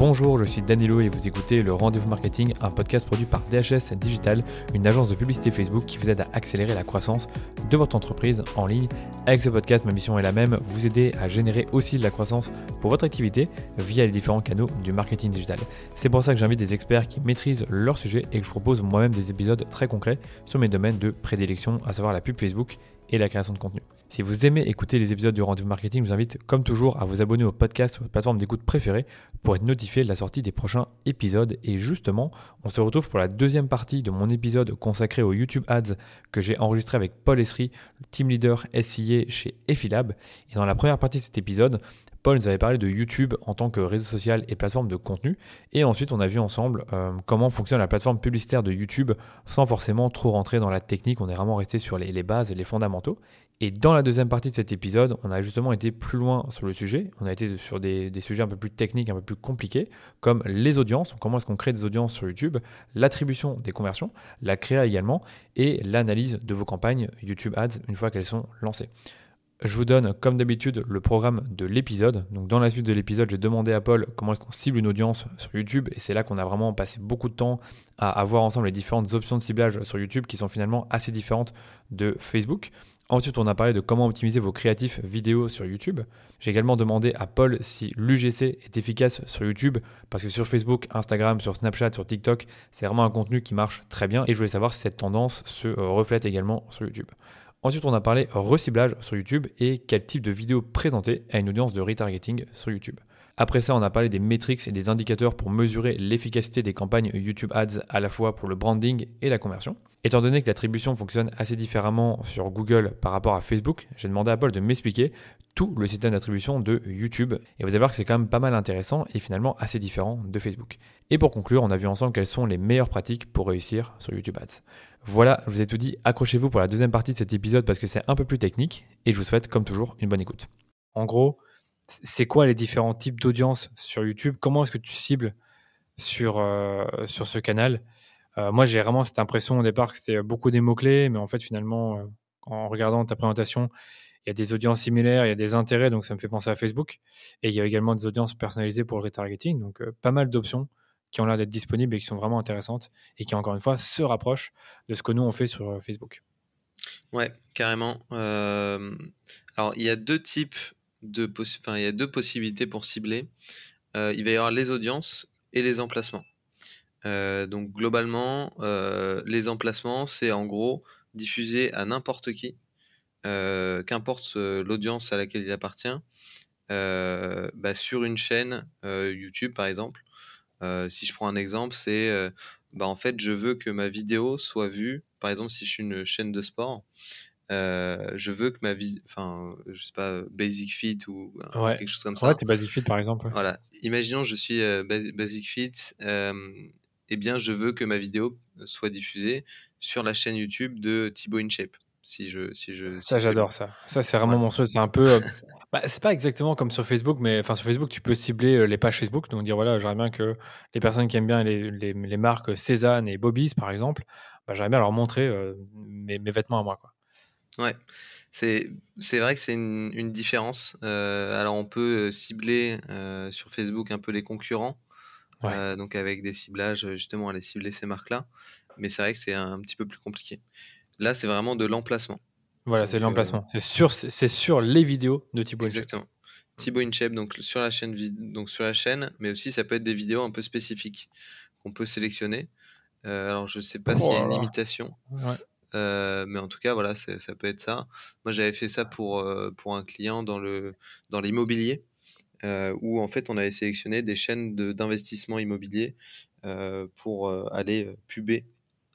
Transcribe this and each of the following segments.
Bonjour, je suis Danilo et vous écoutez le Rendez-vous Marketing, un podcast produit par DHS Digital, une agence de publicité Facebook qui vous aide à accélérer la croissance de votre entreprise en ligne. Avec ce podcast, ma mission est la même, vous aider à générer aussi de la croissance pour votre activité via les différents canaux du marketing digital. C'est pour ça que j'invite des experts qui maîtrisent leur sujet et que je propose moi-même des épisodes très concrets sur mes domaines de prédilection, à savoir la pub Facebook et la création de contenu. Si vous aimez écouter les épisodes du Rendez-vous Marketing, je vous invite comme toujours à vous abonner au podcast votre plateforme d'écoute préférée pour être notifié de la sortie des prochains épisodes. Et justement, on se retrouve pour la deuxième partie de mon épisode consacré aux YouTube Ads que j'ai enregistré avec Paul Essery, team leader SIA chez Effilab. Et dans la première partie de cet épisode, Paul nous avait parlé de YouTube en tant que réseau social et plateforme de contenu. Et ensuite, on a vu ensemble euh, comment fonctionne la plateforme publicitaire de YouTube sans forcément trop rentrer dans la technique. On est vraiment resté sur les, bases et les fondamentaux. Et dans la deuxième partie de cet épisode, on a justement été plus loin sur le sujet. On a été sur des, des sujets un peu plus techniques, un peu plus compliqués, comme les audiences, comment est-ce qu'on crée des audiences sur YouTube, l'attribution des conversions, la créa également, et l'analyse de vos campagnes YouTube Ads une fois qu'elles sont lancées. Je vous donne, comme d'habitude, le programme de l'épisode. Dans la suite de l'épisode, j'ai demandé à Paul comment est-ce qu'on cible une audience sur YouTube. Et c'est là qu'on a vraiment passé beaucoup de temps à, avoir voir ensemble les différentes options de ciblage sur YouTube qui sont finalement assez différentes de Facebook. Ensuite, on a parlé de comment optimiser vos créatifs vidéo sur YouTube. J'ai également demandé à Paul si l'UGC est efficace sur YouTube, parce que sur Facebook, Instagram, sur Snapchat, sur TikTok, c'est vraiment un contenu qui marche très bien. Et je voulais savoir si cette tendance se euh, reflète également sur YouTube. Ensuite, on a parlé reciblage sur YouTube et quel type de vidéo présenter à une audience de retargeting sur YouTube. Après ça, on a parlé des métriques et des indicateurs pour mesurer l'efficacité des campagnes YouTube Ads à la fois pour le branding et la conversion. Étant donné que l'attribution fonctionne assez différemment sur Google par rapport à Facebook, j'ai demandé à Paul de m'expliquer tout le système d'attribution de YouTube. Et vous allez voir que c'est quand même pas mal intéressant et finalement assez différent de Facebook. Et pour conclure, on a vu ensemble quelles sont les meilleures pratiques pour réussir sur YouTube Ads. Voilà, je vous ai tout dit. Accrochez-vous pour la deuxième partie de cet épisode parce que c'est un peu plus technique et je vous souhaite, comme toujours, une bonne écoute. En gros, c'est quoi les différents types d'audience sur YouTube? Comment est-ce que tu cibles sur, euh, sur ce canal? Euh, Moi, j'ai vraiment cette impression au départ que c'était beaucoup des mots-clés, mais en fait, finalement, euh, en regardant ta présentation, il y a des audiences similaires, il y a des intérêts, donc ça me fait penser à Facebook. Et il y a également des audiences personnalisées pour le retargeting, donc pas mal d'options qui ont l'air d'être disponibles et qui sont vraiment intéressantes et qui, encore une fois, se rapprochent de ce que nous on fait sur euh, Facebook. Ouais, carrément. Euh, alors, il y a deux types de enfin, il y a deux possibilités pour cibler. Euh, il va y avoir les audiences et les emplacements. donc, globalement, les emplacements, c'est en gros diffuser à n'importe qui, qu'importe l'audience à laquelle il appartient, bah, sur une chaîne YouTube par exemple, si je prends un exemple, c'est euh, bah, en fait, je veux que ma vidéo soit vue. Par exemple, si je suis une chaîne de sport, euh, je veux que ma vie, enfin, je sais pas, Basic Fit ou quelque chose comme ça. Ouais, t'es Basic Fit par exemple. Voilà. Imaginons, je suis Basic Fit. eh bien, je veux que ma vidéo soit diffusée sur la chaîne YouTube de Thibaut InShape. Si je, si je, ça, j'adore ça. Ça, c'est vraiment mon souhait. C'est un peu. Bah, c'est pas exactement comme sur Facebook, mais enfin sur Facebook, tu peux cibler euh, les pages Facebook, donc dire voilà, j'aimerais bien que les personnes qui aiment bien les, les, les marques Cézanne et Bobby's, par exemple, bah, j'aimerais bien leur montrer euh, mes, mes, vêtements à moi. Quoi. Ouais, c'est, c'est vrai que c'est une, une différence. Euh, alors on peut cibler sur Facebook un peu les concurrents, donc avec des ciblages, justement, aller cibler ces marques-là, mais c'est vrai que c'est un petit peu plus compliqué. Là, c'est vraiment de l'emplacement. Voilà, c'est l'emplacement. C'est sur, c'est sur les vidéos de Thibaut Exactement. Thibaut InShape, donc sur la chaîne, donc sur la chaîne, mais aussi ça peut être des vidéos un peu spécifiques qu'on peut sélectionner. Euh, alors je sais pas s'il y a une limitation, euh, mais en tout cas voilà, ça peut être ça. Moi j'avais fait ça pour euh, pour un client dans le dans l'immobilier, où en fait on avait sélectionné des chaînes d'investissement immobilier pour aller puber.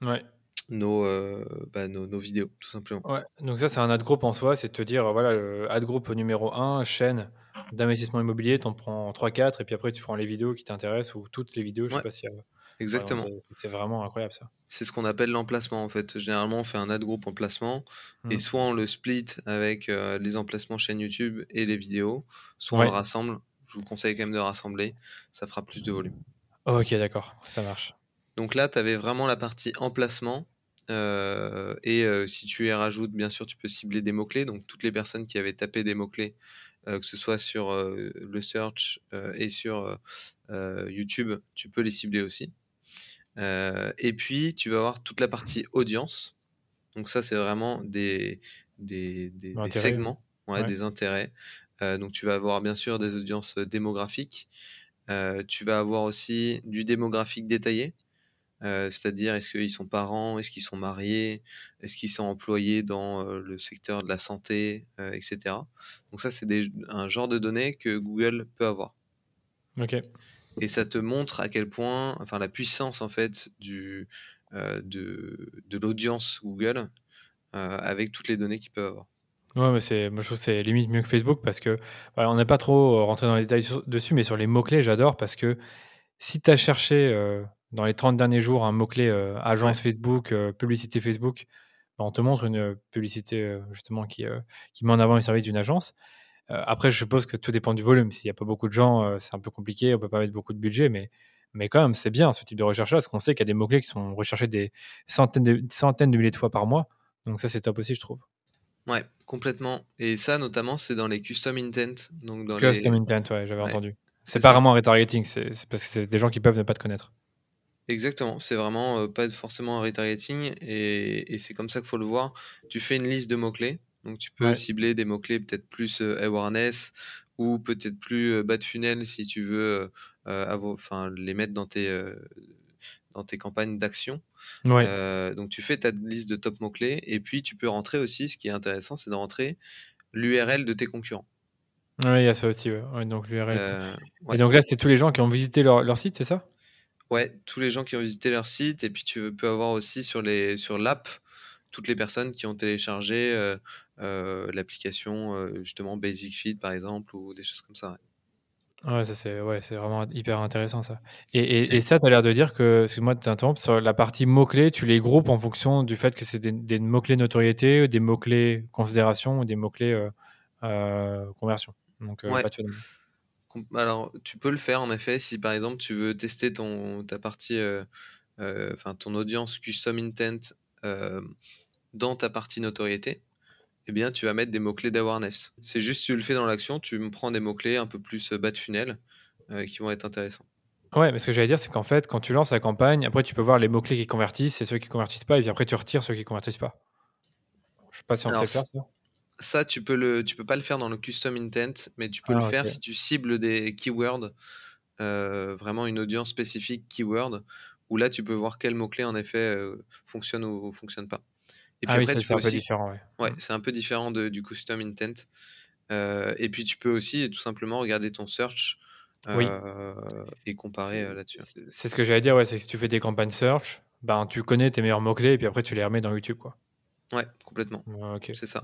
Ouais. Euh, bah, nos, nos, vidéos, tout simplement. Ouais, donc ça, c'est un ad group en soi, c'est de te dire, voilà, le ad group numéro 1, chaîne d'investissement immobilier, tu en prends 3-4, et puis après, tu prends les vidéos qui t'intéressent, ou toutes les vidéos, je sais pas si... Exactement. c'est vraiment incroyable ça. C'est ce qu'on appelle l'emplacement en fait. Généralement, on fait un ad group emplacement et mmh. soit on le split avec euh, les emplacements chaîne YouTube et les vidéos, soit on le rassemble. Je vous conseille quand même de rassembler, ça fera plus de volume. ok, d'accord, ça marche. Donc là, tu avais vraiment la partie emplacement euh, et euh, si tu y rajoutes, bien sûr, tu peux cibler des mots-clés. Donc toutes les personnes qui avaient tapé des mots-clés que ce soit sur le search et sur YouTube, tu peux les cibler aussi. et puis, tu vas avoir toute la partie audience. Donc ça, c'est vraiment des, des, des, segments, des intérêts. donc tu vas avoir bien sûr des audiences démographiques. tu vas avoir aussi du démographique détaillé. C'est-à-dire est-ce qu'ils sont parents, est-ce qu'ils sont mariés, est-ce qu'ils sont employés dans le secteur de la santé, etc. Donc ça, c'est un genre de données que Google peut avoir. Ok. Et ça te montre à quel point, enfin la puissance en fait du, de, de l'audience Google avec toutes les données qu'ils peuvent avoir. Ouais, mais c'est, moi je trouve que c'est limite mieux que Facebook parce que on n'est pas trop rentré dans les détails dessus, mais sur les mots-clés, j'adore parce que si tu as cherché dans les 30 derniers jours un mot-clé agence Facebook, publicité Facebook, bah, on te montre une publicité justement qui, qui met en avant les services d'une agence. après, je suppose que tout dépend du volume. S'il n'y a pas beaucoup de gens, c'est un peu compliqué, on peut pas mettre beaucoup de budget, mais mais quand même, c'est bien ce type de recherche-là, parce qu'on sait qu'il y a des mots-clés qui sont recherchés des centaines de, centaines de milliers de fois par mois. Donc ça, c'est top aussi, je trouve. Ouais, complètement. Et ça, notamment, c'est dans les custom intent. Donc dans custom intent, ouais, j'avais entendu. C'est pas vraiment un retargeting, c'est parce que c'est des gens qui peuvent ne pas te connaître. Exactement, c'est vraiment euh, pas forcément un retargeting et, et c'est comme ça qu'il faut le voir. Tu fais une liste de mots-clés, donc tu peux cibler des mots-clés peut-être plus euh, awareness ou peut-être plus euh, bas de funnel si tu veux enfin, les mettre dans tes, dans tes campagnes d'action. Donc tu fais ta liste de top mots-clés et puis tu peux rentrer aussi, ce qui est intéressant, c'est de rentrer l'URL de tes concurrents. Oui, il y a ça aussi. donc l'URL. Et donc là, c'est tous les gens qui ont visité leur, site, c'est ça? Ouais, tous les gens qui ont visité leur site et puis tu peux avoir aussi sur les sur l'app toutes les personnes qui ont téléchargé euh, l'application justement Basic Feed par exemple ou des choses comme ça. Ouais, ça c'est ouais, c'est vraiment hyper intéressant ça. Et, et, ça, tu as l'air de dire que, excuse-moi de t'interrompre, sur la partie mots-clés, tu les groupes en fonction du fait que c'est des, mots-clés notoriété, des mots-clés considération ou des mots-clés euh, euh, conversion. Donc, euh, Alors, tu peux le faire en effet si par exemple tu veux tester ton, ta partie, enfin ton audience custom intent dans ta partie notoriété eh bien, tu vas mettre des mots-clés d'awareness. C'est juste, si tu le fais dans l'action, tu me prends des mots-clés un peu plus euh, bas de funnel euh, qui vont être intéressants. Ouais, mais ce que j'allais dire, c'est qu'en fait, quand tu lances la campagne, après, tu peux voir les mots-clés qui convertissent et ceux qui convertissent pas, et puis après, tu retires ceux qui convertissent pas. Je sais pas si on sait faire ça. Ça, tu peux le, tu peux pas le faire dans le custom intent, mais tu peux le ah, faire si tu cibles des keywords, euh, vraiment une audience spécifique keyword, où là, tu peux voir quels mots-clés en effet fonctionnent ou, ou fonctionnent pas. Et puis ah après, oui, c'est un peu différent. Ouais, c'est un peu différent de, du custom intent. Euh, et puis tu peux aussi tout simplement regarder ton search euh, et comparer euh, là-dessus. C'est ce que j'allais dire, ouais, c'est que si tu fais des campagnes search, ben, tu connais tes meilleurs mots-clés et puis après tu les remets dans YouTube. Quoi. Ouais, complètement. C'est ça.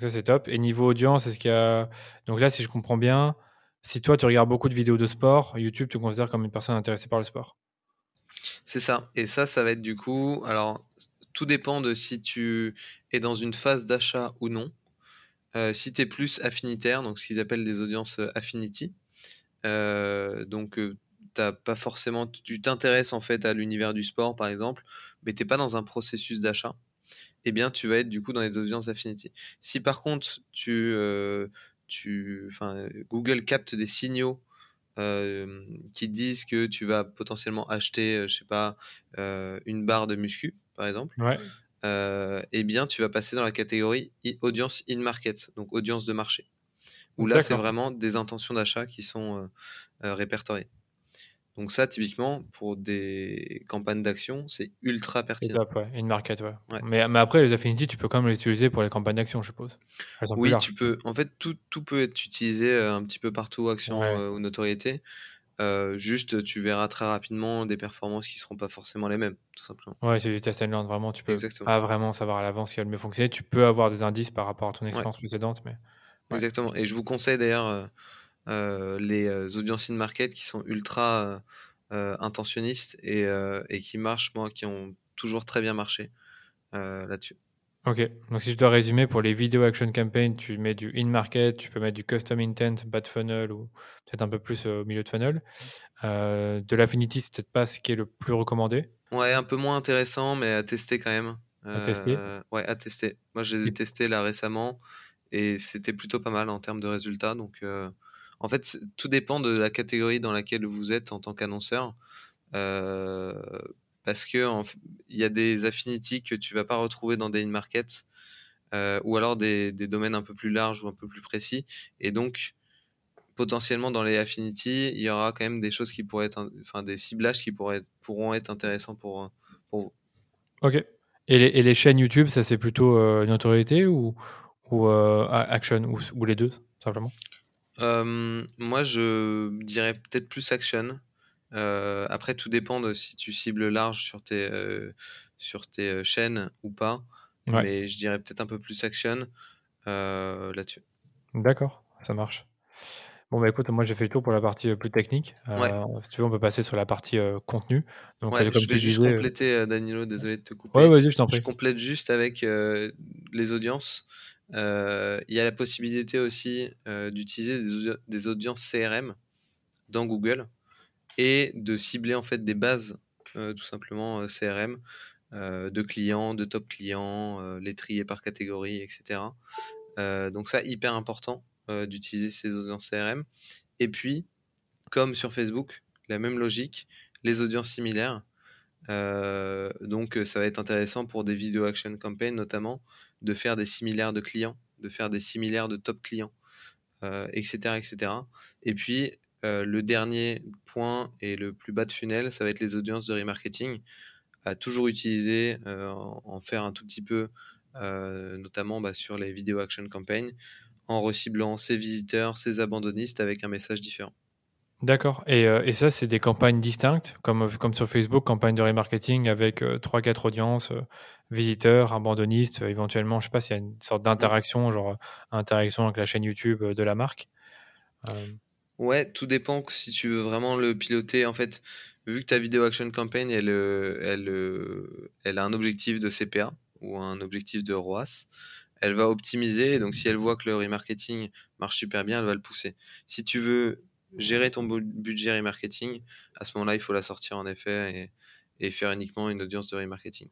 Ça, c'est top. Et niveau audience, est-ce qu'il y a. Donc là, si je comprends bien, si toi tu regardes beaucoup de vidéos de sport, YouTube te considère comme une personne intéressée par le sport? C'est ça. Et ça, ça va être du coup. Alors, tout dépend de si tu es dans une phase d'achat ou non. Euh, si tu es plus affinitaire, donc ce qu'ils appellent des audiences euh, affinity, euh, donc t'as pas forcément, tu t'intéresses en fait à l'univers du sport par exemple, mais t'es pas dans un processus d'achat, eh bien tu vas être du coup dans les audiences affinity. Si par contre tu, tu, Google capte des signaux qui disent que tu vas potentiellement acheter, je sais pas, une barre de muscu, par exemple, euh, eh bien, tu vas passer dans la catégorie audience in-market, donc audience de marché. Où là, c'est vraiment des intentions d'achat qui sont euh, euh, répertoriées. Donc ça, typiquement, pour des campagnes d'action, c'est ultra pertinent. Top, ouais. In-market, ouais. Mais, mais, après, les Affinity, tu peux quand même les utiliser pour les campagnes d'action, je suppose. Oui, tu peux. En fait, tout, tout, peut être utilisé un petit peu partout, action ou notoriété. Euh, juste, tu verras très rapidement des performances qui ne seront pas forcément les mêmes, tout simplement. Ouais, c'est du test and learn, vraiment. Tu peux pas vraiment savoir à l'avance ce qui va le mieux fonctionner. Tu peux avoir des indices par rapport à ton expérience précédente, mais. Exactement. Et je vous conseille d'ailleurs euh, euh, les audiences in-market qui sont ultra intentionnistes et, et, qui marchent, moi, qui ont toujours très bien marché là-dessus. Ok, donc si je dois résumer, pour les vidéo action campaign, tu mets du in-market, tu peux mettre du custom intent, bad funnel ou peut-être un peu plus euh, au milieu de funnel. Euh, de l'affinity, c'est peut-être pas ce qui est le plus recommandé. Ouais, un peu moins intéressant, mais à tester quand même. À tester euh, Ouais, à tester. Moi, j'ai testé là récemment et c'était plutôt pas mal en termes de résultats. Donc, en fait, tout dépend de la catégorie dans laquelle vous êtes en tant qu'annonceur. parce que il y a des affinities que tu vas pas retrouver dans des in-markets ou alors des, domaines un peu plus larges ou un peu plus précis. Et donc, potentiellement dans les Affinity, il y aura quand même des choses qui pourraient être, enfin des ciblages qui pourraient, pourront être intéressants pour, vous. Ok. Et les, chaînes YouTube, ça c'est plutôt euh, notoriété ou, ou euh, action ou, les deux simplement? Euh, Moi, je dirais peut-être plus action. après, tout dépend de si tu cibles large sur tes, sur tes chaînes ou pas. Mais je dirais peut-être un peu plus action là-dessus. D'accord, ça marche. Bon, bah écoute, moi j'ai fait le tour pour la partie euh, plus technique. Euh, si tu veux, on peut passer sur la partie euh, contenu. Donc, comme je vais juste compléter, Danilo, désolé de te couper. Ouais, vas-y, je t'en prie. Je complète juste avec les audiences. Il y a la possibilité aussi d'utiliser des, audiences CRM dans Google et de cibler en fait des bases, tout simplement CRM, de clients, de top clients, les trier par catégorie, etc. donc ça, hyper important. Euh, d'utiliser ces audiences CRM. Et puis, comme sur Facebook, la même logique, les audiences similaires. Euh, donc, ça va être intéressant pour des vidéo action campaign notamment de faire des similaires de clients, de faire des similaires de top clients, etc., euh, etc. Et puis, le dernier point et le plus bas de funnel, ça va être les audiences de remarketing. À toujours utiliser, en faire un tout petit peu, notamment bah, sur les vidéo action campaign, en reciblant ses visiteurs, ses abandonnistes avec un message différent. D'accord. Et, euh, et, ça, c'est des campagnes distinctes, comme, sur Facebook, campagne de remarketing avec 3-4 euh, audiences, euh, visiteurs, abandonnistes, éventuellement, je sais pas s'il y a une sorte d'interaction, genre interaction avec la chaîne YouTube de la marque. Ouais, tout dépend si tu veux vraiment le piloter. En fait, vu que ta vidéo action campaign, elle, elle, elle a un objectif de CPA ou un objectif de ROAS, elle va optimiser. Donc, si elle voit que le remarketing marche super bien, elle va le pousser. Si tu veux gérer ton budget remarketing, à ce moment-là, il faut la sortir en effet et, faire uniquement une audience de remarketing.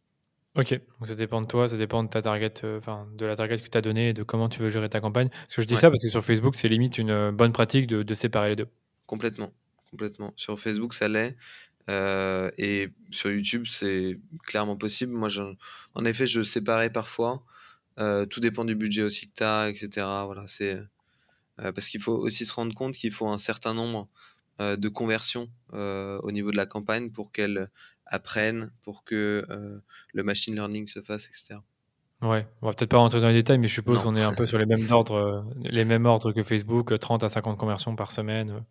Ok, donc ça dépend de toi, ça dépend de ta target, euh, enfin de la target que tu as donnée et de comment tu veux gérer ta campagne. Parce que je dis ça parce que sur Facebook, c'est limite une euh, bonne pratique de, séparer les deux. Complètement, complètement. Sur Facebook, ça l'est. Euh, et sur YouTube, c'est clairement possible. Moi, en effet, je séparais parfois. Euh, tout dépend du budget aussi que tu as, etc. Voilà, c'est parce qu'il faut aussi se rendre compte qu'il faut un certain nombre euh, de conversions au niveau de la campagne pour qu'elle apprenne, pour que le machine learning se fasse, etc. Ouais, on va peut-être pas rentrer dans les détails, mais je suppose qu'on est un peu sur les mêmes ordres, les mêmes ordres que Facebook, 30 à 50 conversions par semaine.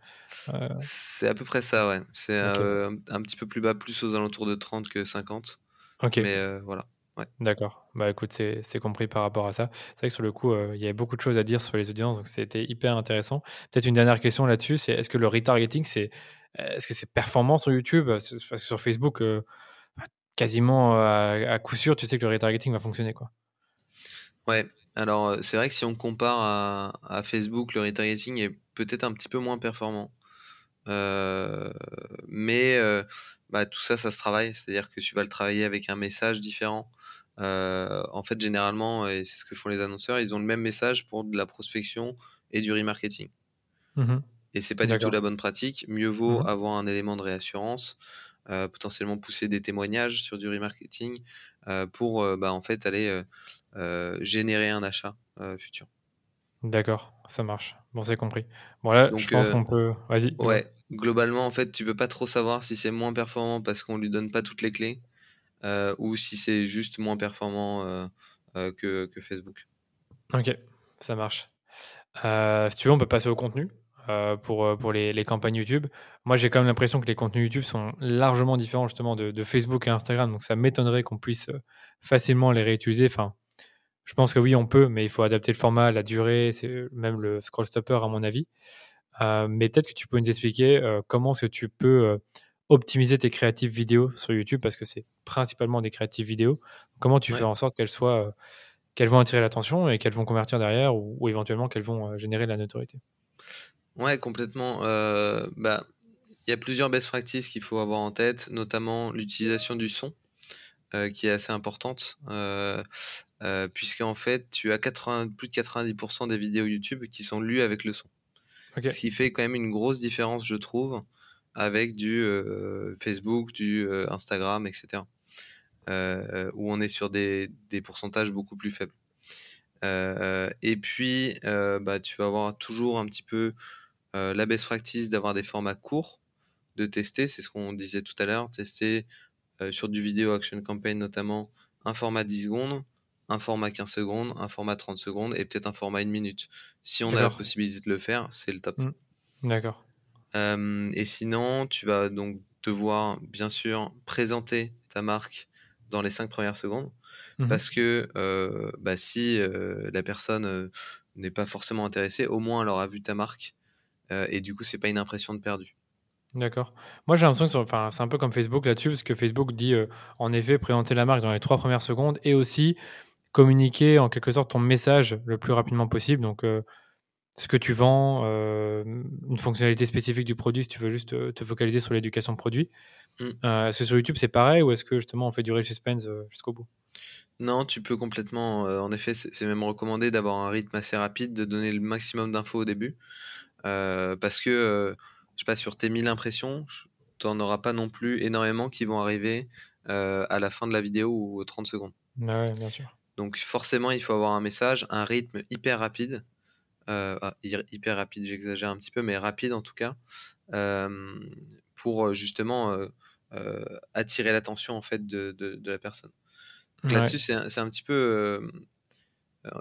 C'est à peu près ça, ouais. C'est un petit peu plus bas, plus aux alentours de 30 que 50. Ok. Mais voilà. D'accord. Bah écoute, c'est compris par rapport à ça. C'est vrai que sur le coup, euh, il y avait beaucoup de choses à dire sur les audiences, donc c'était hyper intéressant. Peut-être une dernière question là-dessus, c'est est-ce que le retargeting, c'est est-ce que c'est performant sur YouTube? Parce que sur Facebook, euh, bah, quasiment à, coup sûr, tu sais que le retargeting va fonctionner, quoi. Ouais. Alors euh, c'est vrai que si on compare à, Facebook, le retargeting est peut-être un petit peu moins performant. mais bah, tout ça, ça se travaille. C'est-à-dire que tu vas le travailler avec un message différent. Euh, en fait, généralement, et c'est ce que font les annonceurs, ils ont le même message pour de la prospection et du remarketing. Mmh et c'est pas du tout la bonne pratique. Mieux vaut mmh avoir un élément de réassurance, euh, potentiellement pousser des témoignages sur du remarketing euh, pour bah, en fait aller générer un achat futur. D'accord, ça marche. Bon, c'est compris. Bon, là, je pense qu'on peut. Vas-y. Ouais, globalement, en fait, tu peux pas trop savoir si c'est moins performant parce qu'on lui donne pas toutes les clés. Euh, ou si c'est juste moins performant euh, euh, que, Facebook. Ok, ça marche. si tu veux, on peut passer au contenu. pour, pour les, campagnes YouTube. Moi, j'ai quand même l'impression que les contenus YouTube sont largement différents justement de, Facebook et Instagram, donc ça m'étonnerait qu'on puisse facilement les réutiliser. Enfin, je pense que oui, on peut, mais il faut adapter le format, la durée, même le scroll stopper à mon avis. mais peut-être que tu peux nous expliquer comment est-ce que tu peux optimiser tes créatives vidéo sur YouTube parce que c'est principalement des créatives vidéo. Comment tu fais en sorte qu'elles soient, euh, qu'elles vont attirer l'attention et qu'elles vont convertir derrière ou, éventuellement qu'elles vont euh, générer de la notoriété? Ouais, complètement. Euh, bah, il y a plusieurs best practices qu'il faut avoir en tête, notamment l'utilisation du son. qui est assez importante, puisqu'en fait, tu as 80, plus de 90% des vidéos YouTube qui sont lues avec le son. Ce qui fait quand même une grosse différence, je trouve, avec du Facebook, du Instagram, etc. où on est sur des, des pourcentages beaucoup plus faibles. et puis, bah, tu vas avoir toujours un petit peu la best practice d'avoir des formats courts, de tester, c'est ce qu'on disait tout à l'heure, tester sur du vidéo action campaign notamment un format 10 secondes, un format 15 secondes, un format 30 secondes et peut-être un format 1 minute. Si on a la possibilité de le faire, c'est le top. Mmh. D'accord. Et sinon, tu vas donc devoir bien sûr présenter ta marque dans les 5 premières secondes. Mmh parce que bah, si la personne n'est pas forcément intéressée, au moins elle aura vu ta marque et du coup, c'est pas une impression de perdu. D'accord. Moi, j'ai l'impression que c'est un peu comme Facebook là-dessus, parce que Facebook dit en effet présenter la marque dans les trois premières secondes et aussi communiquer en quelque sorte ton message le plus rapidement possible. Donc, ce que tu vends, une fonctionnalité spécifique du produit, si tu veux juste te focaliser sur l'éducation de produit. Mmh. est-ce que sur YouTube c'est pareil ou est-ce que justement on fait durer le suspense jusqu'au bout? Non, tu peux complètement. en effet, c'est même recommandé d'avoir un rythme assez rapide, de donner le maximum d'infos au début. parce que, je sais pas, sur tes 1000 impressions, tu n'en auras pas non plus énormément qui vont arriver à la fin de la vidéo ou aux 30 secondes. Ah bien sûr. Donc forcément, il faut avoir un message, un rythme hyper rapide. Euh, ah, hyper rapide, j'exagère un petit peu, mais rapide en tout cas, pour justement attirer l'attention en fait de, la personne. Là-dessus, c'est un, petit peu,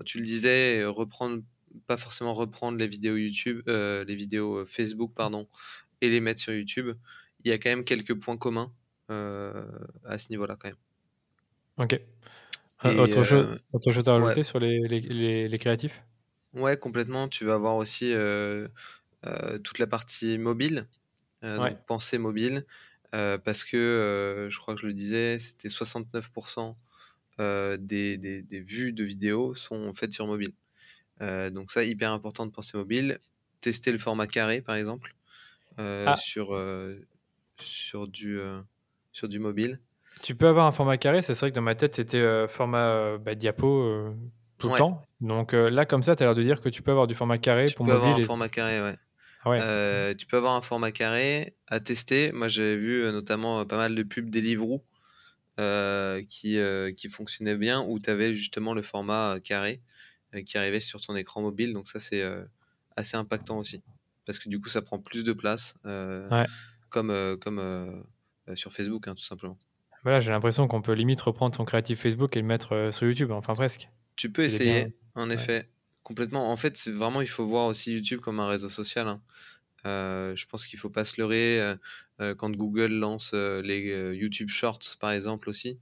tu le disais, reprendre, pas forcément reprendre les vidéos YouTube, les vidéos Facebook, pardon, et les mettre sur YouTube. Il y a quand même quelques points communs à ce niveau-là quand même. Ok. Euh, autre, chose, autre, chose, à rajouter sur les, les, les, créatifs? Ouais, complètement. Tu vas avoir aussi euh, toute la partie mobile, donc pensée mobile, parce que je crois que je le disais, c'était 69% des, des, des, vues de vidéos sont faites sur mobile. donc ça, hyper important de penser mobile. Tester le format carré, par exemple, ah. sur, sur, du, sur du mobile. Tu peux avoir un format carré, c'est vrai que dans ma tête, c'était euh, format euh, bah, diapo euh, tout le temps. Donc là, comme ça, tu as l'air de dire que tu peux avoir du format carré tu pour peux Avoir un format carré, ouais. Ah tu peux avoir un format carré à tester. Moi, j'avais vu notamment pas mal de pubs Deliveroo qui, qui fonctionnaient bien, où tu avais justement le format carré qui arrivait sur ton écran mobile. Donc ça, c'est assez impactant aussi. Parce que du coup, ça prend plus de place, comme, comme sur Facebook, hein, tout simplement. Voilà, j'ai l'impression qu'on peut limite reprendre ton créatif Facebook et le mettre euh, sur YouTube, enfin presque. Tu peux essayer, en effet, complètement. En fait, c'est vraiment, il faut voir aussi YouTube comme un réseau social. Hein. Euh, je pense qu'il faut pas se leurrer euh, quand Google lance les YouTube Shorts, par exemple aussi.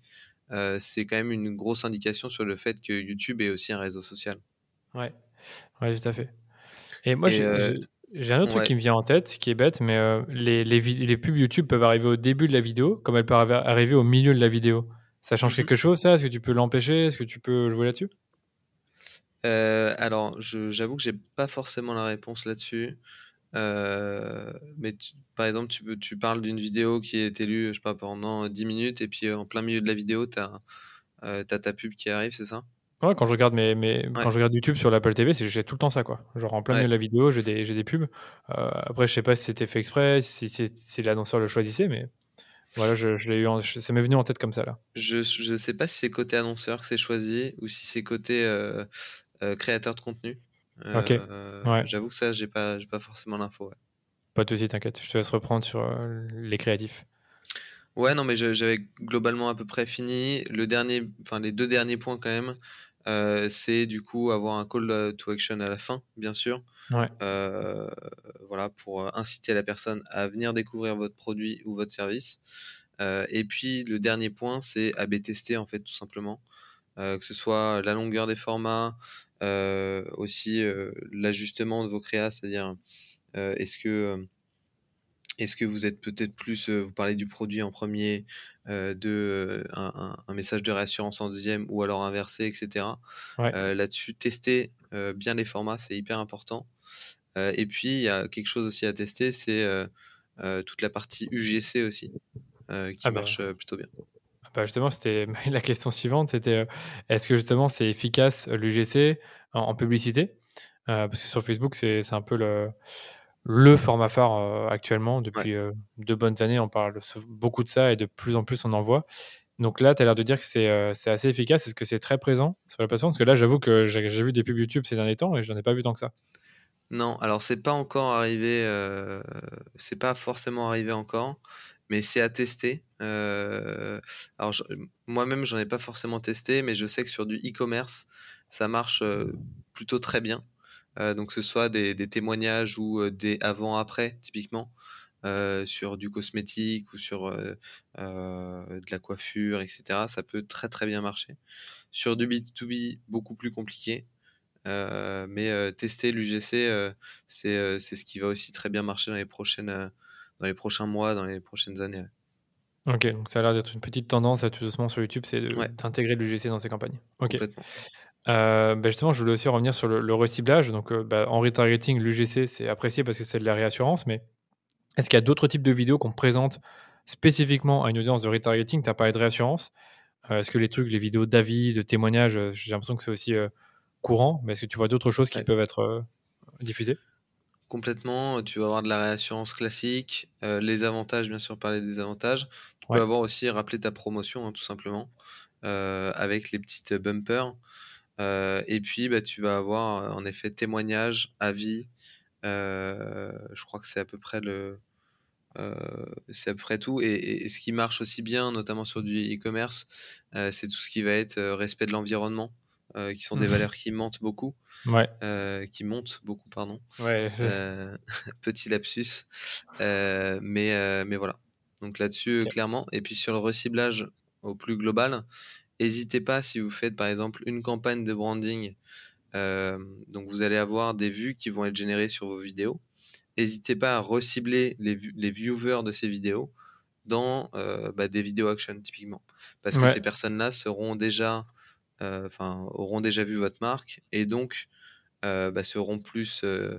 c'est quand même une grosse indication sur le fait que YouTube est aussi un réseau social. Ouais, ouais tout à fait. Et moi, j'ai un autre truc qui me vient en tête, qui est bête, mais euh, les, les, les, pubs YouTube peuvent arriver au début de la vidéo, comme elles peuvent arriver au milieu de la vidéo. Ça change mmh quelque chose, ça? Est-ce que tu peux l'empêcher? Est-ce que tu peux jouer là-dessus? Euh, Alors, j'avoue que j'ai pas forcément la réponse là-dessus. Euh, mais par exemple, tu, tu parles d'une vidéo qui est élue, je sais pas, pendant 10 minutes, et puis en plein milieu de la vidéo, tu as, as, ta pub qui arrive, c'est ça? Quand je regarde mes, mes quand je regarde YouTube sur l'Apple TV, j'ai tout le temps ça quoi. Genre en plein milieu de la vidéo, j'ai des, des pubs. Euh, après, je sais pas si c'était fait exprès, si, si, l'annonceur le choisissait, mais voilà, je, je l'ai eu, ça m'est venu en tête comme ça là. Je je sais pas si c'est côté annonceur que c'est choisi ou si c'est côté euh, euh, créateur de contenu. ok. Ouais. J'avoue que ça, j'ai pas j'ai pas forcément l'info. Pas de soucis, t'inquiète. Je te laisse reprendre sur les créatifs. Ouais, non, mais j'avais globalement à peu près fini. Le dernier, enfin les deux derniers points quand même. Euh, c'est du coup avoir un call to action à la fin, bien sûr. Euh, voilà, pour inciter la personne à venir découvrir votre produit ou votre service. Euh, et puis le dernier point, c'est AB tester en fait tout simplement, que ce soit la longueur des formats, aussi l'ajustement de vos créas, c'est-à-dire est-ce que est-ce que vous êtes peut-être plus, vous parlez du produit en premier, de un, message de réassurance en deuxième, ou alors inversé, etc. Là-dessus, tester bien les formats, c'est hyper important. et puis, il y a quelque chose aussi à tester, c'est toute la partie UGC aussi, qui ah bah marche plutôt bien. Ah Bah, justement, c'était la question suivante, c'était est-ce que justement c'est efficace l'UGC en, publicité? Parce que sur Facebook, c'est un peu le, le format phare actuellement. Depuis de bonnes années, on parle beaucoup de ça et de plus en plus on en voit. Donc là, tu as l'air de dire que c'est assez efficace. Est-ce que c'est très présent sur la plateforme? Parce que là, j'avoue que j'ai vu des pubs YouTube ces derniers temps et j'en ai pas vu tant que ça. Non, alors c'est pas encore arrivé, c'est pas forcément arrivé encore mais c'est à tester. Euh, alors moi-même, j'en ai pas forcément testé, mais je sais que sur du e-commerce, ça marche euh, plutôt très bien. Euh, donc que ce soit des, témoignages ou des avant-après, typiquement, sur du cosmétique ou sur de la coiffure, etc. Ça peut très très bien marcher. Sur du B2B, beaucoup plus compliqué. mais tester l'UGC, c'est ce qui va aussi très bien marcher dans les prochaines dans les prochains mois, dans les prochaines années. Ok, donc ça a l'air d'être une petite tendance à tout doucement sur YouTube, c'est d'intégrer l'UGC dans ses campagnes. Ok. Euh, bah, justement, je voulais aussi revenir sur le, reciblage. Donc, euh, bah, en retargeting, l'UGC, c'est apprécié parce que c'est de la réassurance, mais est-ce qu'il y a d'autres types de vidéos qu'on présente spécifiquement à une audience de retargeting Tu as parlé de réassurance. Euh, est-ce que les trucs, les vidéos d'avis, de témoignages, j'ai l'impression que c'est aussi courant, mais est-ce que tu vois d'autres choses qui peuvent être diffusées? Complètement, tu vas avoir de la réassurance classique, euh, les avantages, bien sûr, parler des avantages. Tu peux avoir aussi rappelé ta promotion, hein, tout simplement, euh, avec les petites bumpers. Euh, et puis, bah, tu vas avoir en effet témoignages, avis. je crois que c'est à peu près le, c'est à peu près tout. Et, et, ce qui marche aussi bien, notamment sur du e-commerce, c'est tout ce qui va être respect de l'environnement. Euh, qui sont des mmh. valeurs qui montent beaucoup. Ouais. Euh, qui montent beaucoup, pardon. Ouais. Euh, petit lapsus. mais, mais voilà. Donc là-dessus, clairement. Et puis sur le reciblage au plus global, n'hésitez pas si vous faites par exemple une campagne de branding. donc vous allez avoir des vues qui vont être générées sur vos vidéos. N'hésitez pas à recibler les, les viewers de ces vidéos dans bah, des vidéos action typiquement. Parce que ces personnes-là seront déjà enfin, auront déjà vu votre marque et donc euh, bah, seront plus, euh,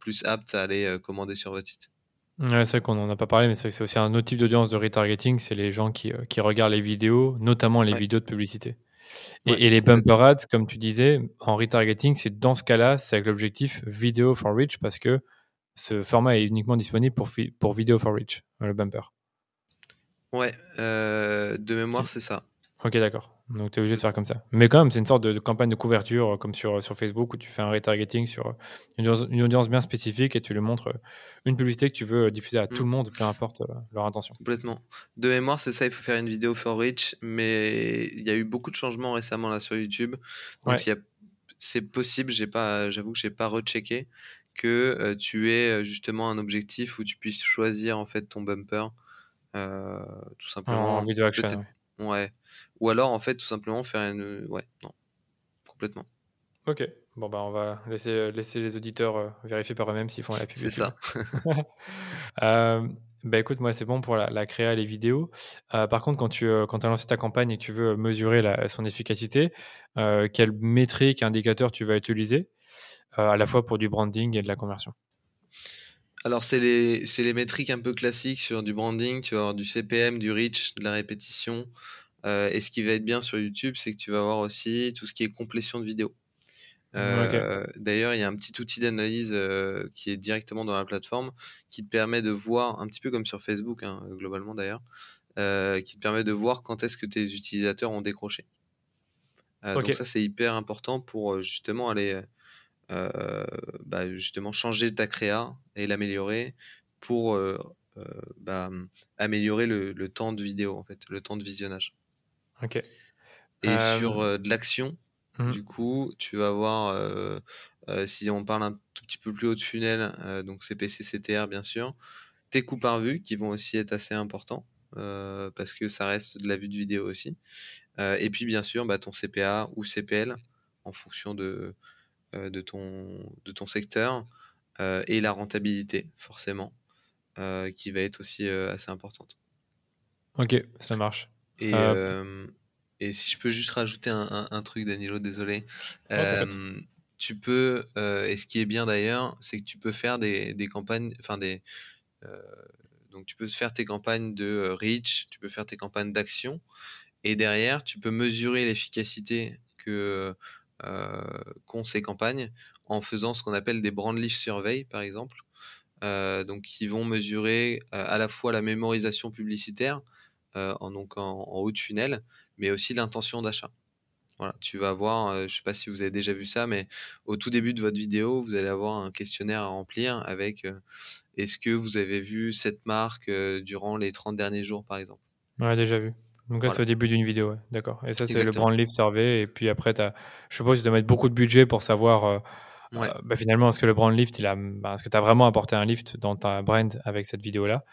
plus aptes à aller commander sur votre site. Ouais, c'est vrai qu'on n'en a pas parlé, mais c'est aussi un autre type d'audience de retargeting, c'est les gens qui, qui, regardent les vidéos, notamment les vidéos de publicité. Et, les bumper ads, comme tu disais, en retargeting, c'est dans ce cas-là, c'est avec l'objectif Video for Reach, parce que ce format est uniquement disponible pour, pour Video for Reach, le bumper. Ouais, de mémoire, c'est ça. Ok, d'accord. Donc, tu es obligé de faire comme ça. Mais quand même, c'est une sorte de, campagne de couverture, euh, comme sur, sur Facebook, où tu fais un retargeting sur euh, une audience, bien spécifique et tu lui montres euh, une publicité que tu veux diffuser à tout le mm. monde, peu importe leur intention. Complètement. De mémoire, c'est ça, il faut faire une vidéo for reach, mais il y a eu beaucoup de changements récemment là sur YouTube. Donc, c'est possible, j'ai pas, j'avoue que j'ai pas rechecké, que tu aies justement un objectif où tu puisses choisir en fait ton bumper. tout simplement. En vidéo action. Ouais. Ou alors, en fait, tout simplement faire une. Ouais, non. Complètement. Ok. Bon, bah, on va laisser, laisser les auditeurs euh, vérifier par eux-mêmes s'ils font la pub. C'est ça. euh, bah, écoute, moi, c'est bon pour la, la créa les vidéos. Euh, par contre, quand tu euh, quand as lancé ta campagne et que tu veux mesurer la, son efficacité, quelle métrique, indicateur tu vas utiliser à la fois pour du branding et de la conversion? Alors, c'est les, les métriques un peu classiques sur du branding. Tu vas avoir du CPM, du reach, de la répétition. Euh, et ce qui va être bien sur YouTube, c'est que tu vas avoir aussi tout ce qui est complétion de vidéo. Euh, d'ailleurs, il y a un petit outil d'analyse euh, qui est directement dans la plateforme qui te permet de voir, un petit peu comme sur Facebook, hein, globalement d'ailleurs, qui te permet de voir quand est-ce que tes utilisateurs ont décroché. Donc ça, c'est hyper important pour justement aller bah, justement changer ta créa et l'améliorer pour bah, améliorer le, temps de vidéo, en fait, le temps de visionnage. Ok. Et sur de l'action, mmh. du coup, tu vas voir, si on parle un tout petit peu plus haut de funnel, donc CPC, CTR bien sûr, tes coûts par vue qui vont aussi être assez importants. parce que ça reste de la vue de vidéo aussi. et puis bien sûr bah, ton CPA ou CPL en fonction de, euh, de, ton, de ton secteur euh, et la rentabilité, forcément, euh, qui va être aussi assez importante. Ok, ça marche. Et, et si je peux juste rajouter un, truc, Danilo, désolé. tu peux, et ce qui est bien d'ailleurs, c'est que tu peux faire des, des campagnes, enfin des, donc tu peux faire tes campagnes de reach, tu peux faire tes campagnes d'action, et derrière, tu peux mesurer l'efficacité que qu'ont ces campagnes en faisant ce qu'on appelle des brand lift survey, par exemple. donc, qui vont mesurer à la fois la mémorisation publicitaire, en, donc en, haut de funnel, mais aussi l'intention d'achat. Voilà, tu vas avoir, je ne sais pas si vous avez déjà vu ça, mais au tout début de votre vidéo, vous allez avoir un questionnaire à remplir avec est-ce que vous avez vu cette marque durant les 30 derniers jours, par exemple? Ouais, déjà vu. Donc là, c'est au début d'une vidéo, d'accord. Et ça, c'est le brand lift survey. Et puis après, as, je suppose que tu dois mettre beaucoup de budget pour savoir euh, euh, bah, finalement, est-ce que le brand lift, il a, bah, est-ce que tu as vraiment apporté un lift dans ta brand avec cette vidéo-là?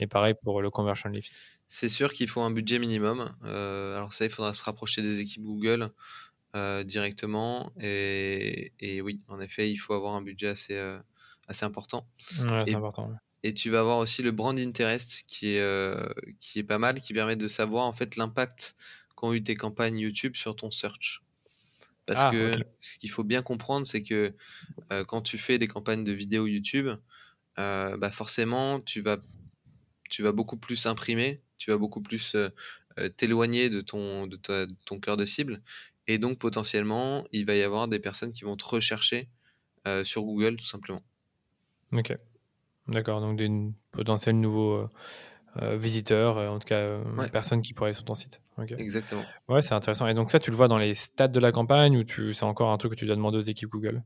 Et pareil pour le conversion lift. C'est sûr qu'il faut un budget minimum. Euh, alors ça, il faudra se rapprocher des équipes Google directement. Et, et, oui, en effet, il faut avoir un budget assez, assez important. Ouais, c'est important. Et tu vas avoir aussi le brand interest qui est, euh, qui est pas mal, qui permet de savoir en fait l'impact qu'ont eu tes campagnes YouTube sur ton search. Parce ah, que ce qu'il faut bien comprendre, c'est que euh, quand tu fais des campagnes de vidéos YouTube, euh, bah forcément, tu vas, tu vas beaucoup plus imprimer, tu vas beaucoup plus t'éloigner de ton, de, de ton cœur de cible. Et donc, potentiellement, il va y avoir des personnes qui vont te rechercher sur Google, tout simplement. Ok. D'accord, donc des potentiels nouveaux euh, visiteurs, euh, en tout cas personnes qui pourraient aller sur ton site. Exactement. Ouais, c'est intéressant. Et donc ça, tu le vois dans les stats de la campagne ou tu... c'est encore un truc que tu dois demander aux équipes Google?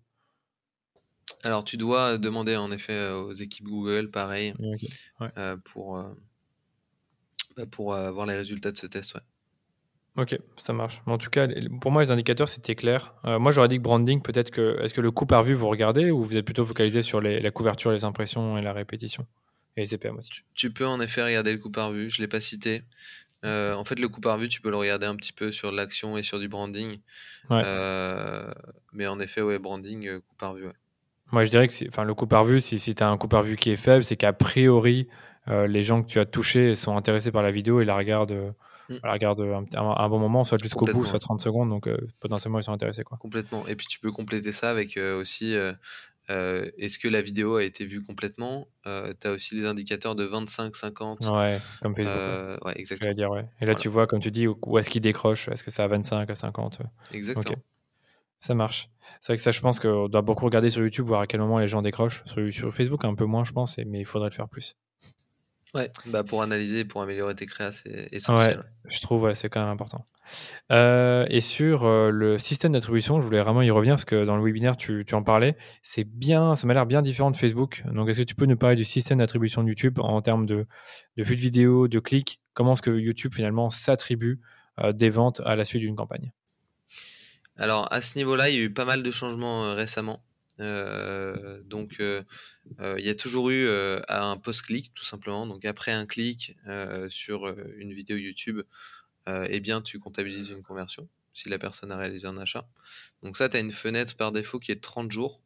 Alors tu dois demander en effet aux équipes Google, pareil, pour avoir les résultats de ce test. Ouais. Ok, ça marche. En tout cas, pour moi, les indicateurs, c'était clair. Euh, moi, j'aurais dit que branding, peut-être que. Est-ce que le coût par vue, vous regardez ou vous êtes plutôt focalisé sur la couverture, les impressions et la répétition Et les CPM aussi? Tu peux en effet regarder le coût par vue, je ne l'ai pas cité. Euh, en fait, le coût par vue, tu peux le regarder un petit peu sur l'action et sur du branding. Euh, mais en effet, ouais, branding, coût par vue. Moi, je dirais que enfin, le coût par vue, si, si tu as un coût par vue qui est faible, c'est qu'a priori, les gens que tu as touchés sont intéressés par la vidéo et la regardent Mm. la regarde un, un, bon moment, soit jusqu'au bout, soit 30 secondes, donc euh, potentiellement ils sont intéressés. Quoi. Complètement. Et puis tu peux compléter ça avec euh, aussi euh, est-ce que la vidéo a été vue complètement? Tu as aussi les indicateurs de 25, 50. Ouais, comme Facebook. ouais, exactement. Dire, ouais. Et là, tu vois, comme tu dis, où est-ce qu'il décroche? Est-ce que c'est à 25, à 50 Exactement. Ça marche. C'est vrai que ça, je pense qu'on doit beaucoup regarder sur YouTube, voir à quel moment les gens décrochent. Sur, sur Facebook, un peu moins, je pense, mais il faudrait le faire plus. Ouais, bah pour analyser, pour améliorer tes créas, c'est essentiel. Ouais, je trouve, ouais, c'est quand même important. Euh, et sur euh, le système d'attribution, je voulais vraiment y revenir parce que dans le webinaire, tu, tu en parlais. C'est bien, ça m'a l'air bien différent de Facebook. Donc, est-ce que tu peux nous parler du système d'attribution de YouTube en termes de, de vue de vidéo, de clics? Comment est-ce que YouTube finalement s'attribue euh, des ventes à la suite d'une campagne? Alors, à ce niveau-là, il y a eu pas mal de changements récemment. Euh, donc, euh, euh, il y a toujours eu un post-clic, tout simplement. Donc, après un clic sur une vidéo YouTube, eh bien, tu comptabilises une conversion si la personne a réalisé un achat. Donc, ça, tu as une fenêtre par défaut qui est de 30 jours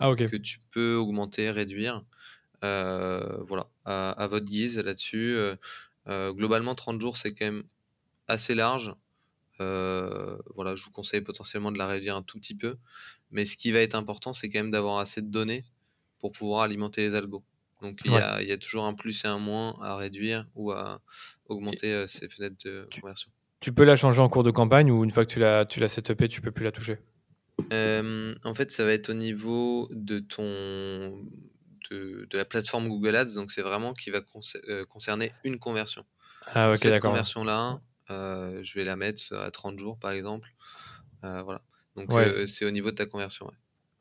ah, que tu peux augmenter, réduire. voilà, à, votre guise là-dessus. globalement, 30 jours, c'est quand même assez large. voilà, je vous conseille potentiellement de la réduire un tout petit peu. Mais ce qui va être important, c'est quand même d'avoir assez de données pour pouvoir alimenter les algos. Donc il y, a, toujours un plus et un moins à réduire ou à augmenter euh, ces fenêtres de conversion. Tu peux la changer en cours de campagne ou une fois que tu l'as tu l'as setupé, tu peux plus la toucher? Euh, En fait, ça va être au niveau de ton de, la plateforme Google Ads, donc c'est vraiment qui va euh, concerner une conversion. Ah ok, Cette conversion là, je vais la mettre à 30 jours par exemple. voilà. Donc euh, c'est au niveau de ta conversion.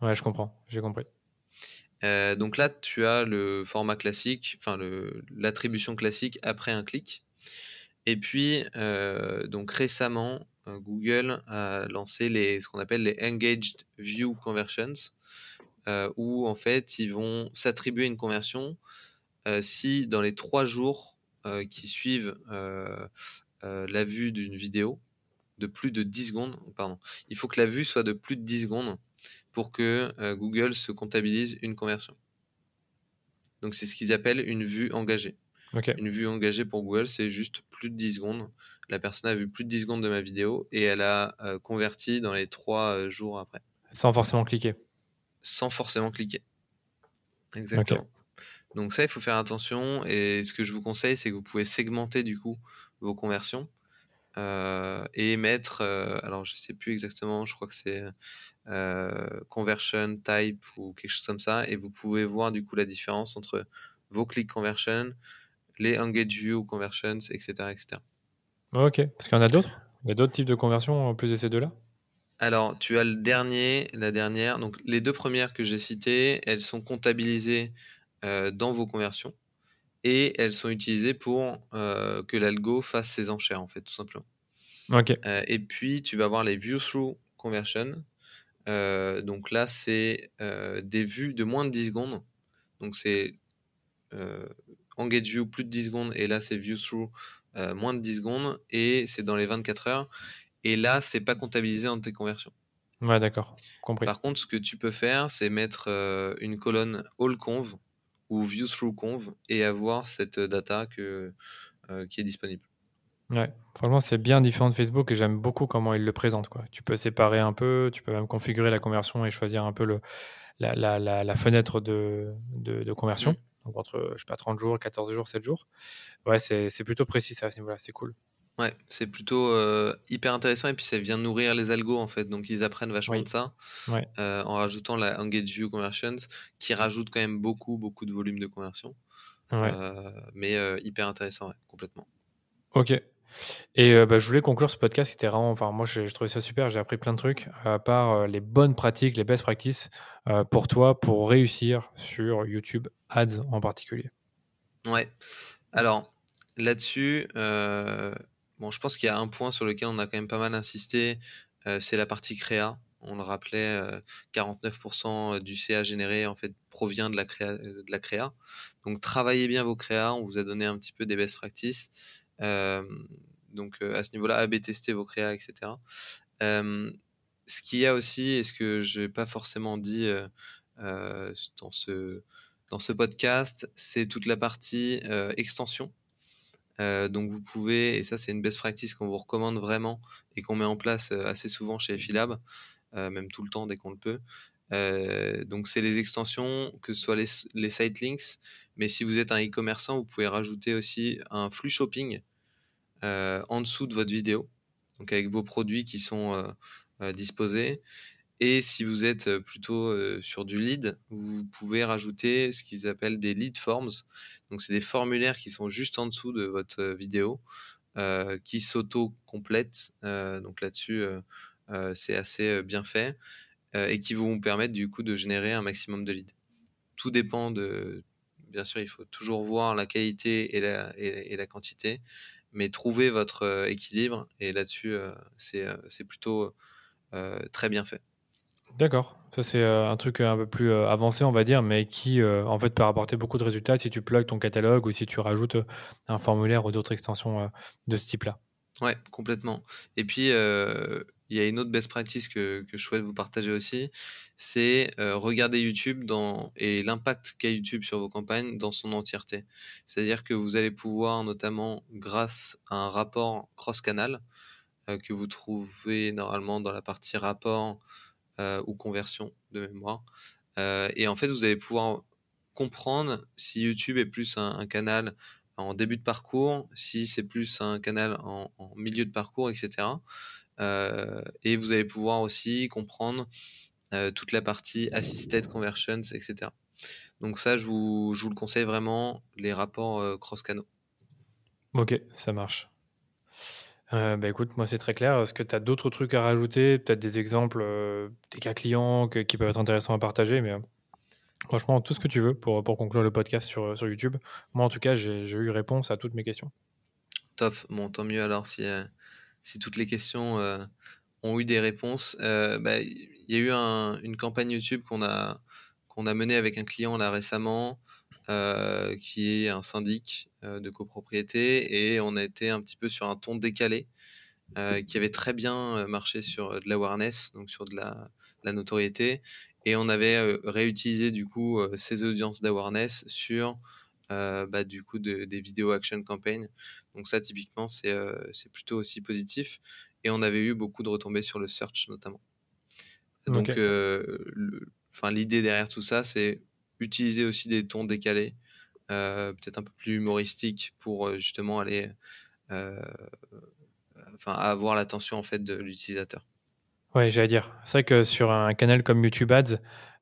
Ouais, je comprends, j'ai compris. Euh, donc là, tu as le format classique, enfin l'attribution classique après un clic. Et puis, euh, donc récemment, Google a lancé les, ce qu'on appelle les Engaged View Conversions, où en fait, ils vont s'attribuer une conversion si dans les trois jours qui suivent la vue d'une vidéo, de plus de 10 secondes. Pardon. Il faut que la vue soit de plus de 10 secondes pour que euh, Google se comptabilise une conversion. Donc c'est ce qu'ils appellent une vue engagée. Une vue engagée pour Google, c'est juste plus de 10 secondes. La personne a vu plus de 10 secondes de ma vidéo et elle a euh, converti dans les 3 euh, jours après. Sans forcément cliquer. Sans forcément cliquer. Exactement. Donc ça, il faut faire attention. Et ce que je vous conseille, c'est que vous pouvez segmenter du coup vos conversions euh, et mettre, euh, alors je sais plus exactement, je crois que c'est euh, conversion type ou quelque chose comme ça, et vous pouvez voir du coup la différence entre vos click conversion, les engage view conversions, etc., etc. Ok, parce qu'il y en a d'autres? Il y a d'autres types de conversions en plus de ces deux-là? Alors, tu as le dernier, la dernière. Donc, les deux premières que j'ai citées, elles sont comptabilisées dans vos conversions et elles sont utilisées pour que l'algo fasse ses enchères, en fait, tout simplement. Ok. et puis, tu vas voir les view-through conversion. donc là, c'est des vues de moins de 10 secondes. Donc, c'est engage view plus de 10 secondes et là, c'est view-through moins de 10 secondes et c'est dans les 24 heures. Et là, c'est pas comptabilisé dans tes conversions. Ouais, d'accord. Compris. Par contre, ce que tu peux faire, c'est mettre une colonne all conv ou view through conv et avoir cette data que, euh, qui est disponible. Ouais, franchement, c'est bien différent de Facebook et j'aime beaucoup comment il le présente. Quoi. Tu peux séparer un peu, tu peux même configurer la conversion et choisir un peu le, la, la, la, fenêtre de, de, conversion. Mm. Donc entre, je sais pas, 30 jours, 14 jours, 7 jours. Ouais, c'est plutôt précis ça à ce niveau-là, c'est cool. Ouais, c'est plutôt euh, hyper intéressant et puis ça vient nourrir les algos en fait. Donc ils apprennent vachement de ça euh, en rajoutant la Engage View Conversions qui rajoute quand même beaucoup, beaucoup de volume de conversion. Euh, mais hyper intéressant, complètement. Ok. Et bah, je voulais conclure ce podcast qui était vraiment. Enfin, moi, je, je trouvais ça super. J'ai appris plein de trucs, à part les bonnes pratiques, les best practices pour toi pour réussir sur YouTube Ads en particulier. Ouais. Alors là-dessus Bon, je pense qu'il y a un point sur lequel on a quand même pas mal insisté, euh, c'est la partie créa. On le rappelait, 49% euh, du CA généré en fait provient de la, créa, de la créa. Donc travaillez bien vos créas. On vous a donné un petit peu des best practices. Euh, donc à ce niveau-là, AB tester vos créas, etc. ce qu'il y a aussi, et ce que je n'ai pas forcément dit dans, ce, dans ce podcast, c'est toute la partie extension. Euh, donc vous pouvez, et ça c'est une best practice qu'on vous recommande vraiment et qu'on met en place euh, assez souvent chez Philab, euh, même tout le temps dès qu'on le peut. donc c'est les extensions, que ce soit les, les site links, mais si vous êtes un e-commerçant, vous pouvez rajouter aussi un flux shopping en dessous de votre vidéo, donc avec vos produits qui sont disposés. Et si vous êtes plutôt sur du lead, vous pouvez rajouter ce qu'ils appellent des lead forms. Donc, c'est des formulaires qui sont juste en dessous de votre vidéo, qui s'auto-complètent. donc là-dessus, c'est assez bien fait et qui vont vous permettre du coup de générer un maximum de leads. Tout dépend de. Bien sûr, il faut toujours voir la qualité et la, et la quantité, mais trouver votre équilibre. Et là-dessus, c'est plutôt très bien fait. D'accord. Ça, c'est euh, un truc un peu plus euh, avancé, on va dire, mais qui, euh, en fait, peut rapporter beaucoup de résultats si tu plugs ton catalogue ou si tu rajoutes un formulaire ou d'autres extensions de ce type-là. Ouais, complètement. Et puis, il y a une autre best practice que, je souhaite vous partager aussi, c'est regarder YouTube et l'impact qu'a YouTube sur vos campagnes dans son entièreté. C'est-à-dire que vous allez pouvoir, notamment grâce à un rapport cross-canal, que vous trouvez normalement dans la partie rapport euh, ou conversion de mémoire. Euh, et en fait, vous allez pouvoir comprendre si YouTube est plus un, canal en début de parcours, si c'est plus un canal en, milieu de parcours, etc. Euh, et vous allez pouvoir aussi comprendre toute la partie assisted conversions, etc. Donc ça, je vous, je vous le conseille vraiment, les rapports cross-canaux. Ok, ça marche. Euh, bah, écoute, moi c'est très clair. Est-ce que tu as d'autres trucs à rajouter? Peut-être des exemples, euh, des cas clients qui peuvent être intéressants à partager, mais euh, franchement, tout ce que tu veux pour, pour conclure le podcast sur, sur YouTube. Moi en tout cas, j'ai eu réponse à toutes mes questions. Top, bon, tant mieux alors si, si toutes les questions ont eu des réponses. Bah, il y a eu une campagne YouTube qu'on a, qu'on a menée avec un client là récemment. Euh, qui est un syndic euh, de copropriété, et on a été un petit peu sur un ton décalé, euh, qui avait très bien marché sur de l'awareness, donc sur de la, notoriété, et on avait réutilisé du coup ces audiences d'awareness sur bah, du coup des vidéos action campaign. Donc ça typiquement c'est plutôt aussi positif et on avait eu beaucoup de retombées sur le search notamment. Donc enfin l'idée derrière tout ça c'est utiliser aussi des tons décalés, peut-être un peu plus humoristiques pour justement aller, enfin, avoir l'attention en fait de l'utilisateur. Ouais, j'allais dire. C'est vrai que sur un canal comme YouTube Ads,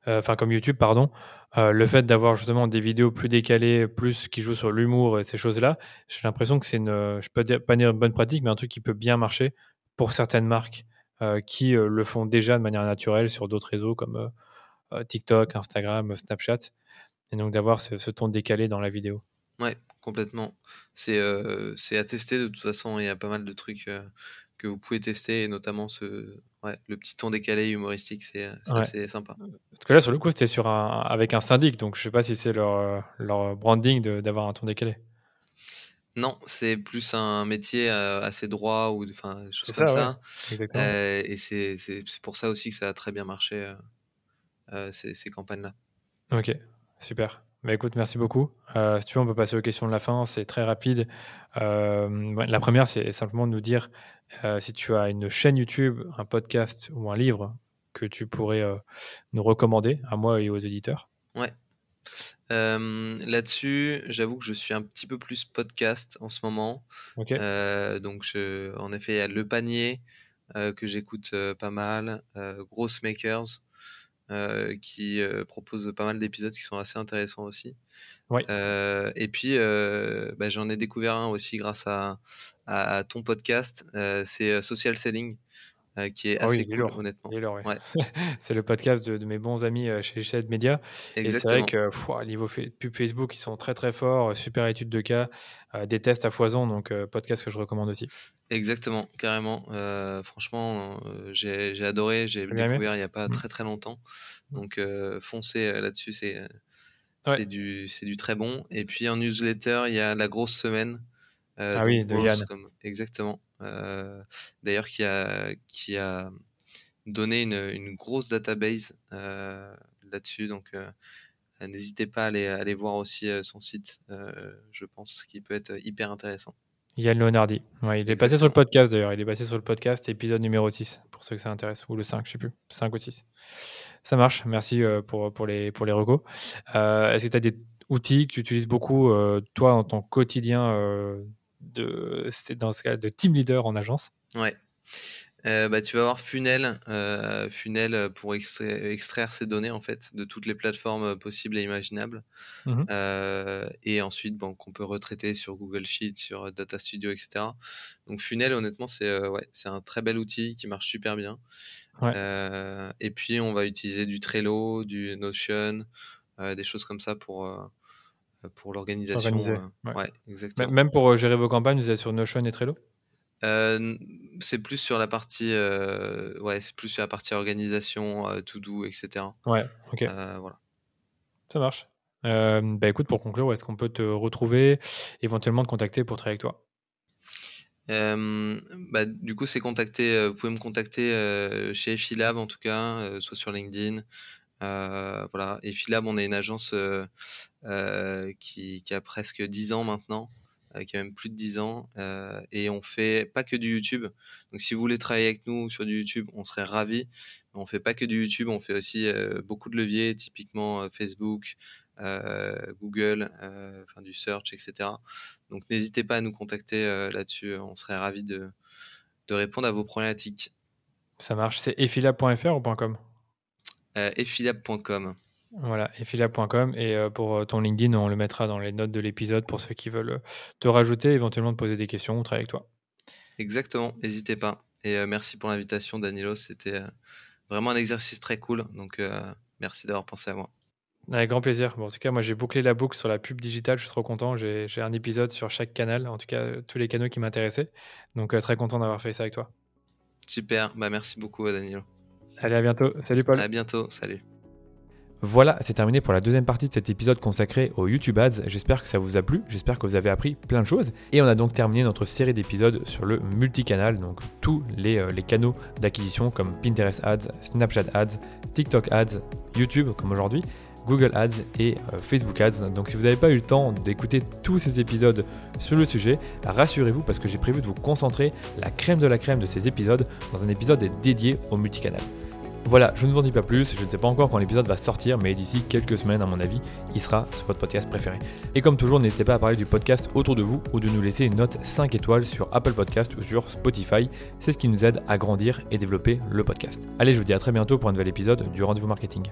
enfin comme YouTube, pardon, le fait d'avoir justement des vidéos plus décalées, plus qui jouent sur l'humour et ces choses-là, j'ai l'impression que c'est une, je peux pas dire une bonne pratique, mais un truc qui peut bien marcher pour certaines marques qui le font déjà de manière naturelle sur d'autres réseaux comme TikTok, Instagram, Snapchat, et donc d'avoir ce, ton décalé dans la vidéo. Ouais, complètement. C'est euh, à tester de toute façon. Il y a pas mal de trucs que vous pouvez tester, et notamment ce, ouais, le petit ton décalé humoristique, c'est assez sympa. Parce que là, sur le coup, c'était sur un, avec un syndic, donc je sais pas si c'est leur, leur branding d'avoir un ton décalé. Non, c'est plus un métier assez droit ou enfin des choses comme ça. et c'est pour ça aussi que ça a très bien marché ces, ces campagnes-là. Ok, super. Bah écoute, merci beaucoup. Euh, si tu veux, on peut passer aux questions de la fin. C'est très rapide. Euh, la première, c'est simplement de nous dire euh, si tu as une chaîne YouTube, un podcast ou un livre que tu pourrais nous recommander à moi et aux éditeurs. Ouais. Là-dessus, j'avoue que je suis un petit peu plus podcast en ce moment. Ok. donc, je, en effet, il y a Le Panier que j'écoute pas mal, Gross Makers. Euh, qui euh, propose pas mal d'épisodes qui sont assez intéressants aussi. Euh, et puis, bah, j'en ai découvert un aussi grâce à, à ton podcast, c'est Social Selling. Qui est ah assez cool, honnêtement. c'est le podcast de, mes bons amis chez Shed Media. Et c'est vrai que au niveau pub Facebook, ils sont très très forts, super études de cas, des tests à foison, donc podcast que je recommande aussi. Exactement, carrément. franchement, j'ai adoré, j'ai découvert il n'y a pas mmh. très très longtemps. Mmh. Donc foncez là-dessus, c'est c'est du, du très bon. Et puis en newsletter, il y a la grosse semaine. Ah oui, de Yann. exactement. D'ailleurs, qui a, qui a donné une, une grosse database là-dessus. Donc n'hésitez pas à aller, à aller, voir aussi son site. je pense qu'il peut être hyper intéressant. Yann Leonardi. Ouais, il est passé sur le podcast d'ailleurs. Il est passé sur le podcast, épisode numéro 6, pour ceux que ça intéresse. Ou le 5, je sais plus. 5 ou 6. Ça marche. Merci euh, pour, pour, les, pour les recos. Euh, est-ce que tu as des outils que tu utilises beaucoup, euh, toi, en ton quotidien de, dans ce cas, de team leader en agence Ouais. Euh, bah, tu vas avoir Funnel, euh, Funnel pour extraire, ces données en fait de toutes les plateformes possibles et imaginables. Mmh euh, et ensuite, bon, qu'on peut retraiter sur Google Sheets, sur Data Studio, etc. Donc Funnel, honnêtement, c'est ouais, c'est un très bel outil qui marche super bien. et puis, on va utiliser du Trello, du Notion, des choses comme ça pour pour l'organisation. Ouais. exactement. Même pour gérer vos campagnes, vous êtes sur Notion et Trello? Euh, c'est plus sur la partie, euh, ouais, c'est plus sur la partie organisation, euh, to do, etc. Ouais, ok. voilà. Ça marche. bah écoute, pour conclure, où est-ce qu'on peut te retrouver, éventuellement te contacter pour travailler avec toi? Bah, du coup, c'est contacter. vous pouvez me contacter chez Philab en tout cas, soit sur LinkedIn. Voilà. Et on est une agence qui, qui, a presque 10 ans maintenant. Euh, qui a même plus de 10 ans, euh, et on fait pas que du YouTube. Donc si vous voulez travailler avec nous sur du YouTube, on serait ravis. On fait pas que du YouTube, on fait aussi euh, beaucoup de leviers, typiquement Facebook, Google, enfin du search, etc. Donc n'hésitez pas à nous contacter là-dessus, on serait ravis de, répondre à vos problématiques. Ça marche, c'est effilab.fr ou .com? Effilab.com. Voilà, effilab.com. Et euh, pour euh, ton LinkedIn, on le mettra dans les notes de l'épisode pour ceux qui veulent euh, te rajouter, éventuellement te poser des questions ou travailler avec toi. Exactement, n'hésitez pas. Et merci pour l'invitation, Danilo. C'était vraiment un exercice très cool. Donc, merci d'avoir pensé à moi. Avec grand plaisir. Bon, en tout cas, moi, j'ai bouclé la boucle sur la pub digitale. Je suis trop content. J'ai un épisode sur chaque canal, en tout cas, tous les canaux qui m'intéressaient. Donc, très content d'avoir fait ça avec toi. Super. Bah, merci beaucoup, Danilo. Allez, à bientôt. Salut, Paul. À bientôt. Salut. Voilà, c'est terminé pour la deuxième partie de cet épisode consacré aux YouTube Ads. J'espère que ça vous a plu, j'espère que vous avez appris plein de choses. Et on a donc terminé notre série d'épisodes sur le multicanal, donc tous les, euh, canaux d'acquisition comme Pinterest Ads, Snapchat Ads, TikTok Ads, YouTube comme aujourd'hui, Google Ads et euh, Facebook Ads. Donc si vous n'avez pas eu le temps d'écouter tous ces épisodes sur le sujet, rassurez-vous parce que j'ai prévu de vous concentrer la crème de la crème de ces épisodes dans un épisode dédié au multicanal. Voilà, je ne vous en dis pas plus, je ne sais pas encore quand l'épisode va sortir, mais d'ici quelques semaines, à mon avis, il sera sur votre podcast préféré. Et comme toujours, n'hésitez pas à parler du podcast autour de vous ou de nous laisser une note 5 étoiles sur Apple Podcast ou sur Spotify. C'est ce qui nous aide à grandir et développer le podcast. Allez, je vous dis à très bientôt pour un nouvel épisode du Rendez-vous Marketing.